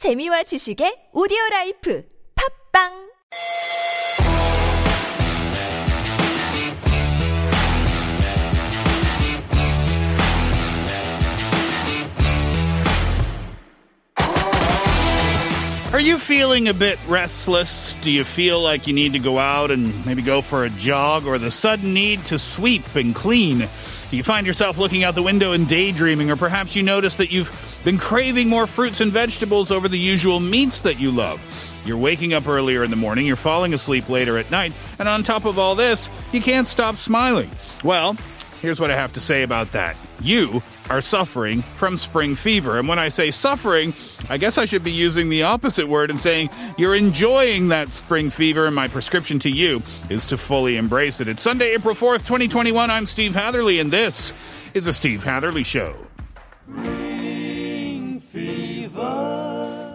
재미와 지식의 오디오 라이프 팝빵 Are you feeling a bit restless? Do you feel like you need to go out and maybe go for a jog or the sudden need to sweep and clean? Do you find yourself looking out the window and daydreaming, or perhaps you notice that you've been craving more fruits and vegetables over the usual meats that you love? You're waking up earlier in the morning, you're falling asleep later at night, and on top of all this, you can't stop smiling. Well, Here's what I have to say about that. You are suffering from spring fever. And when I say suffering, I guess I should be using the opposite word and saying you're enjoying that spring fever. And my prescription to you is to fully embrace it. It's Sunday, April 4th, 2021. I'm Steve Hatherley, and this is the Steve Hatherley Show.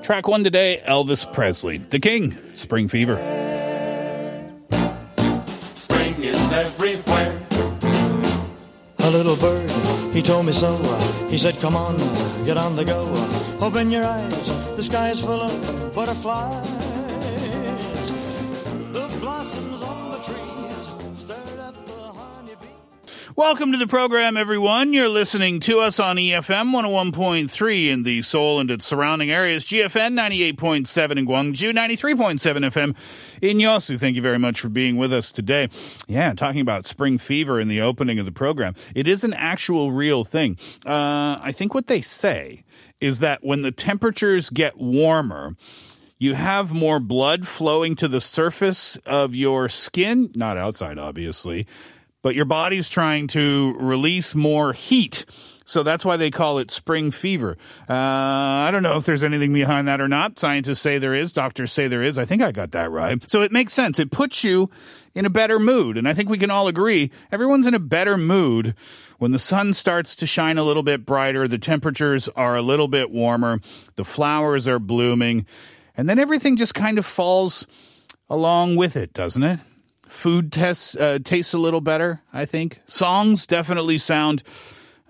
Track one today Elvis Presley, The King, Spring Fever. Spring is everywhere. A little bird, he told me so. He said, Come on, get on the go. Open your eyes, the sky is full of butterflies. Welcome to the program, everyone. You're listening to us on EFM 101.3 in the Seoul and its surrounding areas, GFN 98.7 in Gwangju, 93.7 FM in Yosu. Thank you very much for being with us today. Yeah, talking about spring fever in the opening of the program. It is an actual real thing. Uh, I think what they say is that when the temperatures get warmer, you have more blood flowing to the surface of your skin, not outside, obviously, but your body's trying to release more heat. So that's why they call it spring fever. Uh, I don't know if there's anything behind that or not. Scientists say there is. Doctors say there is. I think I got that right. So it makes sense. It puts you in a better mood. And I think we can all agree everyone's in a better mood when the sun starts to shine a little bit brighter, the temperatures are a little bit warmer, the flowers are blooming, and then everything just kind of falls along with it, doesn't it? Food tests uh, tastes a little better, I think. Songs definitely sound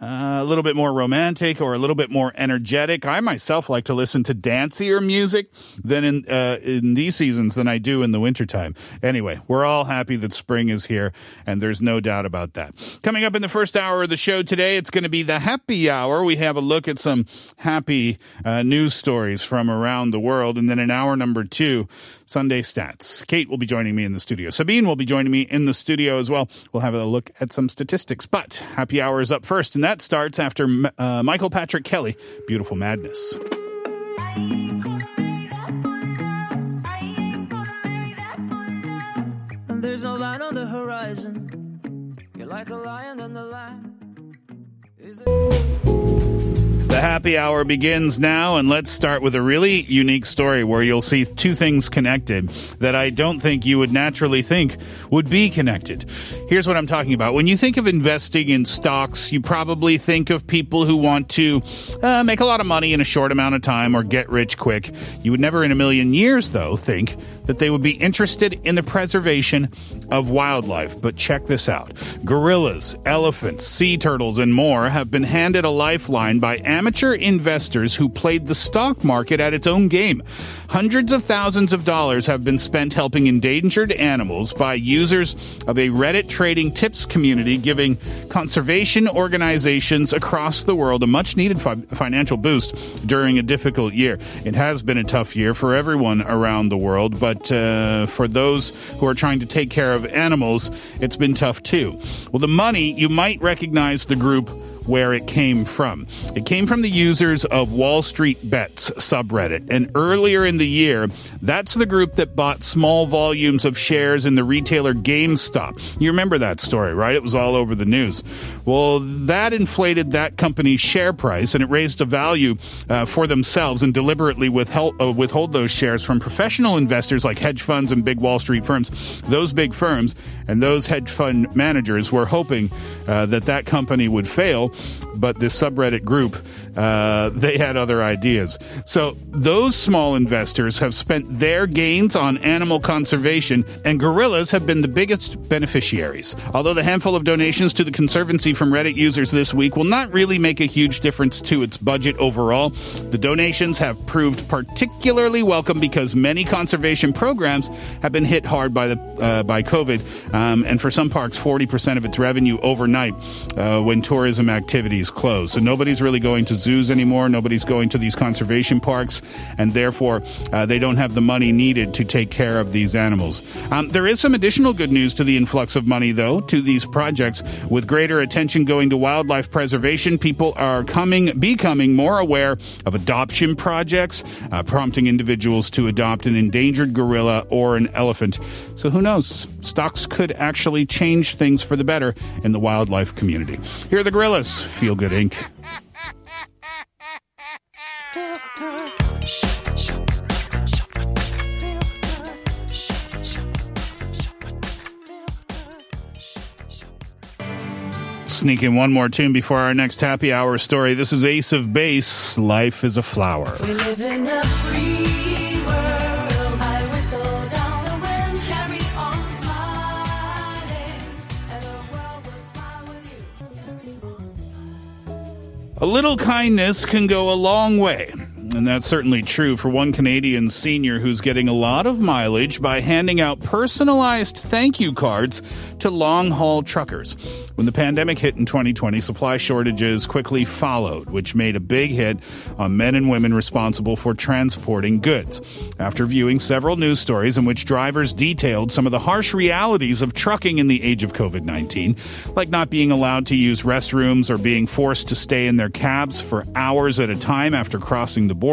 uh, a little bit more romantic or a little bit more energetic. I myself like to listen to dancier music than in uh, in these seasons than I do in the wintertime. Anyway, we're all happy that spring is here, and there's no doubt about that. Coming up in the first hour of the show today, it's going to be the happy hour. We have a look at some happy uh, news stories from around the world, and then in hour number two, Sunday stats. Kate will be joining me in the studio. Sabine will be joining me in the studio as well. We'll have a look at some statistics. But happy hour is up first, and that starts after uh, Michael Patrick Kelly, Beautiful Madness. There's line on the horizon. You're like a lion the The happy hour begins now, and let's start with a really unique story where you'll see two things connected that I don't think you would naturally think would be connected. Here's what I'm talking about. When you think of investing in stocks, you probably think of people who want to uh, make a lot of money in a short amount of time or get rich quick. You would never in a million years, though, think that they would be interested in the preservation of wildlife. But check this out gorillas, elephants, sea turtles, and more have been handed a lifeline by amateur investors who played the stock market at its own game. Hundreds of thousands of dollars have been spent helping endangered animals by users of a Reddit trading tips community, giving conservation organizations across the world a much needed fi- financial boost during a difficult year. It has been a tough year for everyone around the world, but uh, for those who are trying to take care of animals, it's been tough too. Well, the money, you might recognize the group where it came from. It came from the users of Wall Street Bets subreddit. And earlier in the year, that's the group that bought small volumes of shares in the retailer GameStop. You remember that story, right? It was all over the news. Well, that inflated that company's share price and it raised a value uh, for themselves and deliberately withheld, uh, withhold those shares from professional investors like hedge funds and big Wall Street firms. Those big firms and those hedge fund managers were hoping uh, that that company would fail but this subreddit group, uh, they had other ideas. So those small investors have spent their gains on animal conservation, and gorillas have been the biggest beneficiaries. Although the handful of donations to the Conservancy from Reddit users this week will not really make a huge difference to its budget overall, the donations have proved particularly welcome because many conservation programs have been hit hard by the uh, by COVID, um, and for some parks, 40% of its revenue overnight uh, when tourism activities close. So nobody's really going to zoos anymore. Nobody's going to these conservation parks, and therefore uh, they don't have the money needed to take care of these animals. Um, there is some additional good news to the influx of money, though, to these projects. With greater attention going to wildlife preservation, people are coming, becoming more aware of adoption projects, uh, prompting individuals to adopt an endangered gorilla or an elephant. So who knows? Stocks could actually change things for the better in the wildlife community. Here are the Gorillaz. Feel Good Inc. Sneak in one more tune before our next happy hour story. This is Ace of Base. Life is a flower. A little kindness can go a long way. And that's certainly true for one Canadian senior who's getting a lot of mileage by handing out personalized thank you cards to long haul truckers. When the pandemic hit in 2020, supply shortages quickly followed, which made a big hit on men and women responsible for transporting goods. After viewing several news stories in which drivers detailed some of the harsh realities of trucking in the age of COVID 19, like not being allowed to use restrooms or being forced to stay in their cabs for hours at a time after crossing the border,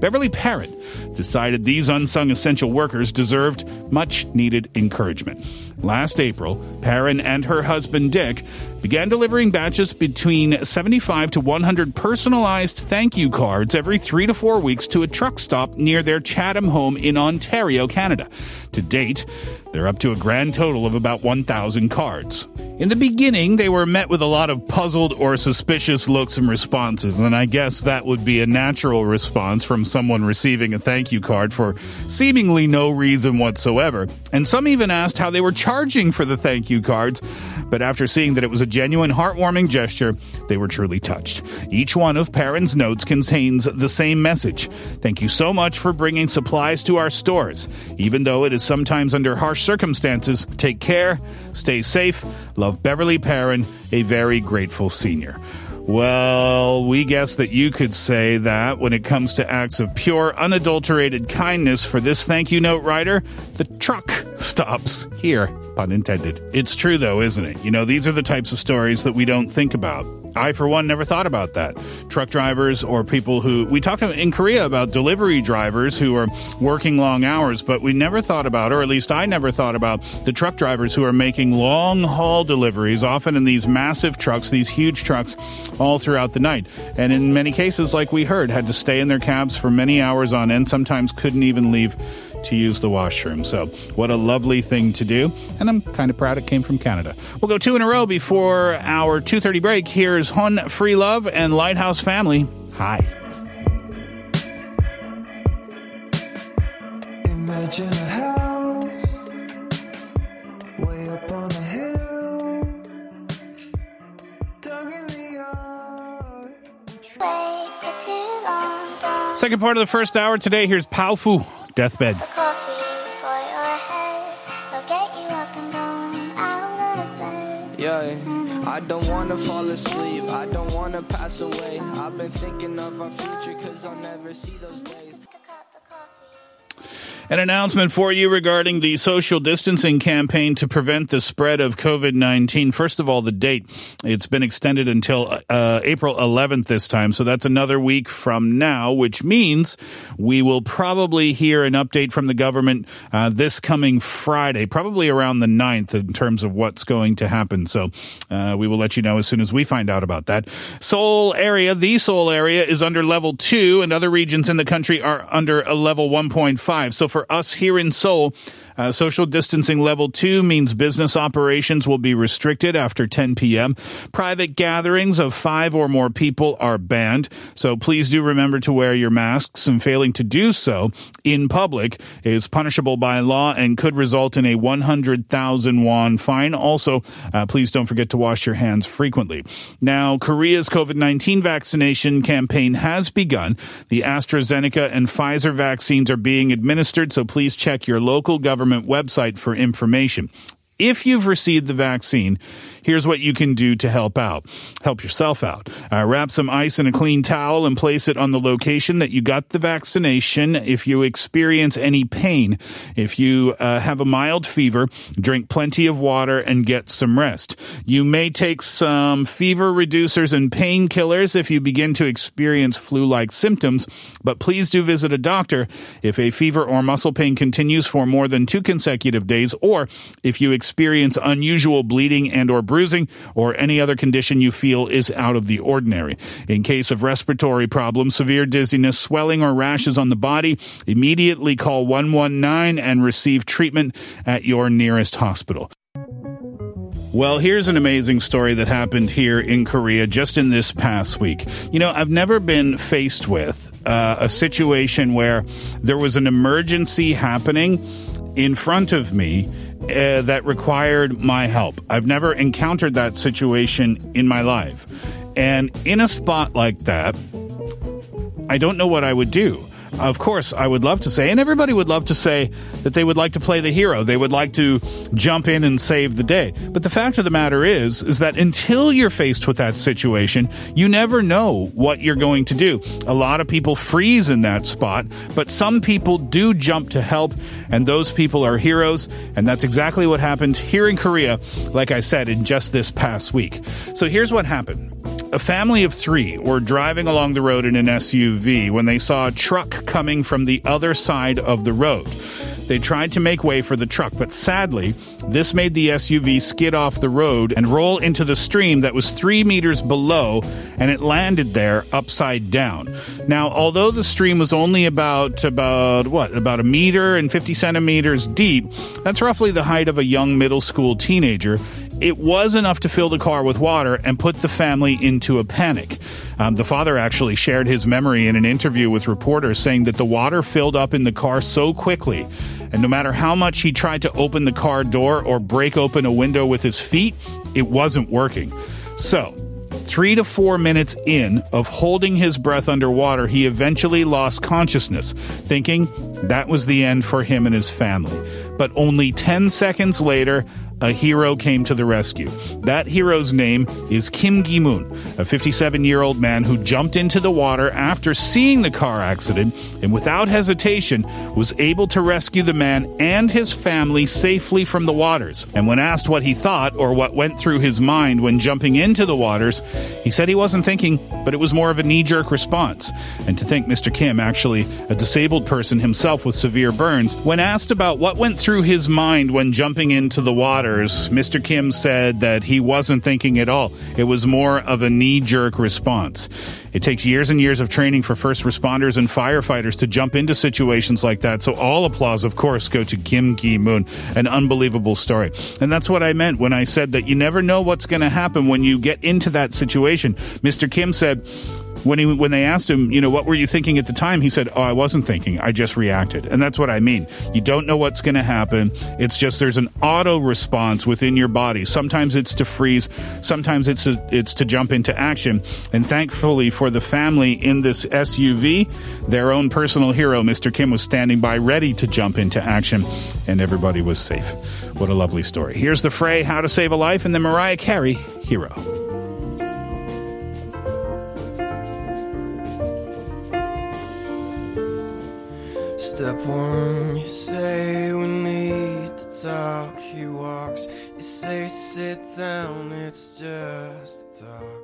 Beverly Perrin decided these unsung essential workers deserved much needed encouragement. Last April, Perrin and her husband Dick began delivering batches between 75 to 100 personalized thank you cards every three to four weeks to a truck stop near their Chatham home in Ontario, Canada. To date, they're up to a grand total of about 1,000 cards. In the beginning, they were met with a lot of puzzled or suspicious looks and responses, and I guess that would be a natural response from someone receiving a thank you card for seemingly no reason whatsoever. And some even asked how they were charging for the thank you cards, but after seeing that it was a genuine, heartwarming gesture, they were truly touched. Each one of Perrin's notes contains the same message Thank you so much for bringing supplies to our stores. Even though it is sometimes under harsh circumstances, take care, stay safe. Love Beverly Perrin, a very grateful senior. Well, we guess that you could say that when it comes to acts of pure, unadulterated kindness for this thank you note writer, the truck stops here. Pun intended. It's true though, isn't it? You know, these are the types of stories that we don't think about. I, for one, never thought about that. Truck drivers or people who, we talked in Korea about delivery drivers who are working long hours, but we never thought about, or at least I never thought about, the truck drivers who are making long haul deliveries, often in these massive trucks, these huge trucks, all throughout the night. And in many cases, like we heard, had to stay in their cabs for many hours on end, sometimes couldn't even leave to use the washroom. So, what a lovely thing to do. And I'm kind of proud it came from Canada. We'll go two in a row before our 2:30 break. Here's HONNE Free Love and Lighthouse Family. Hi. Imagine a house way up on a hill, dug in the yard. Second part of the first hour today. Here's Powfu, Deathbed. I don't wanna fall asleep. I don't wanna pass away. I've been thinking of our future, cause I'll never see those days. An announcement for you regarding the social distancing campaign to prevent the spread of COVID 19. First of all, the date. It's been extended until uh, April 11th this time. So that's another week from now, which means we will probably hear an update from the government uh, this coming Friday, probably around the 9th in terms of what's going to happen. So uh, we will let you know as soon as we find out about that. Seoul area, the Seoul area is under level two, and other regions in the country are under a level 1.5. So for for us here in Seoul. Uh, social distancing level two means business operations will be restricted after 10 p.m. Private gatherings of five or more people are banned. So please do remember to wear your masks and failing to do so in public is punishable by law and could result in a 100,000 won fine. Also, uh, please don't forget to wash your hands frequently. Now, Korea's COVID-19 vaccination campaign has begun. The AstraZeneca and Pfizer vaccines are being administered, so please check your local government website for information. If you've received the vaccine, here's what you can do to help out. Help yourself out. Uh, wrap some ice in a clean towel and place it on the location that you got the vaccination. If you experience any pain, if you uh, have a mild fever, drink plenty of water and get some rest. You may take some fever reducers and painkillers if you begin to experience flu-like symptoms, but please do visit a doctor if a fever or muscle pain continues for more than two consecutive days or if you experience unusual bleeding and or bruising or any other condition you feel is out of the ordinary. In case of respiratory problems, severe dizziness, swelling or rashes on the body, immediately call 119 and receive treatment at your nearest hospital. Well, here's an amazing story that happened here in Korea just in this past week. You know, I've never been faced with uh, a situation where there was an emergency happening in front of me uh, that required my help. I've never encountered that situation in my life. And in a spot like that, I don't know what I would do. Of course, I would love to say, and everybody would love to say that they would like to play the hero. They would like to jump in and save the day. But the fact of the matter is, is that until you're faced with that situation, you never know what you're going to do. A lot of people freeze in that spot, but some people do jump to help, and those people are heroes. And that's exactly what happened here in Korea, like I said, in just this past week. So here's what happened. A family of three were driving along the road in an SUV when they saw a truck coming from the other side of the road. They tried to make way for the truck, but sadly, this made the SUV skid off the road and roll into the stream that was three meters below, and it landed there upside down. Now, although the stream was only about about what about a meter and 50 centimeters deep, that's roughly the height of a young middle school teenager. It was enough to fill the car with water and put the family into a panic. Um, the father actually shared his memory in an interview with reporters, saying that the water filled up in the car so quickly, and no matter how much he tried to open the car door or break open a window with his feet, it wasn't working. So, Three to four minutes in of holding his breath underwater, he eventually lost consciousness, thinking that was the end for him and his family. But only 10 seconds later, a hero came to the rescue. That hero's name is Kim Gi-moon, a 57-year-old man who jumped into the water after seeing the car accident and without hesitation was able to rescue the man and his family safely from the waters. And when asked what he thought or what went through his mind when jumping into the waters, he said he wasn't thinking, but it was more of a knee-jerk response. And to think Mr. Kim, actually a disabled person himself with severe burns, when asked about what went through his mind when jumping into the waters, Mr. Kim said that he wasn't thinking at all. It was more of a knee jerk response. It takes years and years of training for first responders and firefighters to jump into situations like that. So all applause, of course, go to Kim Ki Moon. An unbelievable story. And that's what I meant when I said that you never know what's going to happen when you get into that situation. Mr. Kim said, when he when they asked him, you know, what were you thinking at the time? He said, "Oh, I wasn't thinking. I just reacted." And that's what I mean. You don't know what's going to happen. It's just there's an auto response within your body. Sometimes it's to freeze, sometimes it's a, it's to jump into action. And thankfully for the family in this SUV, their own personal hero, Mr. Kim was standing by ready to jump into action and everybody was safe. What a lovely story. Here's the fray How to Save a Life and the Mariah Carey Hero. Step one, you say we need to talk. He walks, you say sit down, it's just talk.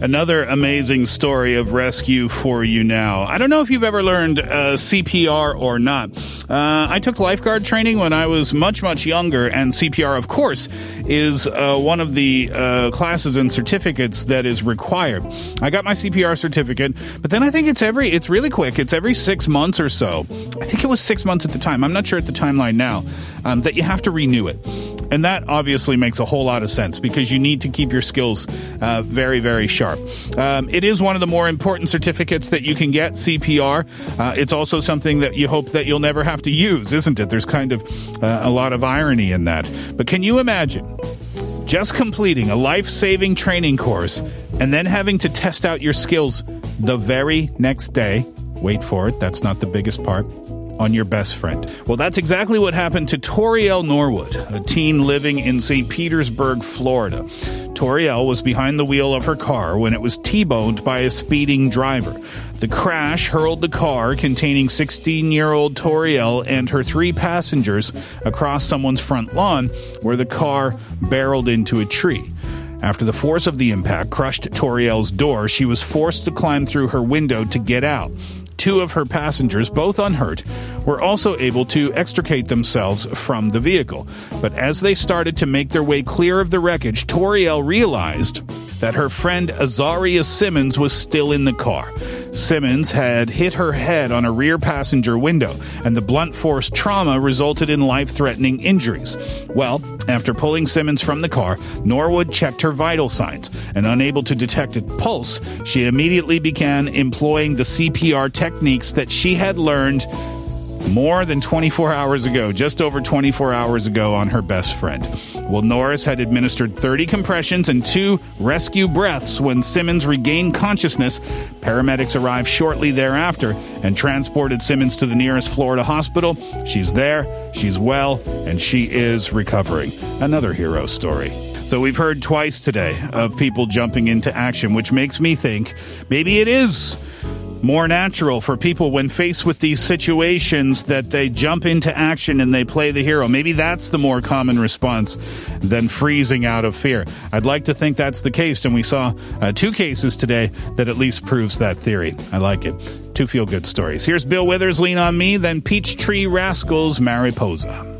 Another amazing story of rescue for you now. I don't know if you've ever learned uh, CPR or not. Uh, I took lifeguard training when I was much, much younger, and CPR, of course, is uh, one of the uh, classes and certificates that is required. I got my CPR certificate, but then I think it's every, it's really quick. It's every six months or so. I think it was six months at the time. I'm not sure at the timeline now um, that you have to renew it. And that obviously makes a whole lot of sense because you need to keep your skills uh, very, very sharp. Um, it is one of the more important certificates that you can get, CPR. Uh, it's also something that you hope that you'll never have to use, isn't it? There's kind of uh, a lot of irony in that. But can you imagine just completing a life saving training course and then having to test out your skills the very next day? Wait for it, that's not the biggest part on your best friend. Well, that's exactly what happened to Toriel Norwood, a teen living in St. Petersburg, Florida. Toriel was behind the wheel of her car when it was T-boned by a speeding driver. The crash hurled the car containing 16-year-old Toriel and her three passengers across someone's front lawn where the car barreled into a tree. After the force of the impact crushed Toriel's door, she was forced to climb through her window to get out. Two of her passengers, both unhurt, were also able to extricate themselves from the vehicle. But as they started to make their way clear of the wreckage, Toriel realized that her friend Azaria Simmons was still in the car. Simmons had hit her head on a rear passenger window, and the blunt force trauma resulted in life threatening injuries. Well, after pulling Simmons from the car, Norwood checked her vital signs, and unable to detect a pulse, she immediately began employing the CPR techniques that she had learned more than 24 hours ago, just over 24 hours ago, on her best friend. Well, Norwood had administered 30 compressions and two rescue breaths when Simmons regained consciousness. Paramedics arrived shortly thereafter and transported Simmons to the nearest Florida hospital. She's there, she's well, and she is recovering. Another hero story. So we've heard twice today of people jumping into action, which makes me think maybe it is more natural for people when faced with these situations that they jump into action and they play the hero. Maybe that's the more common response than freezing out of fear. I'd like to think that's the case, and we saw uh, two cases today that at least proves that theory. I like it. Two feel good stories. Here's Bill Withers, Lean on Me, then Peachtree Rascals, Mariposa.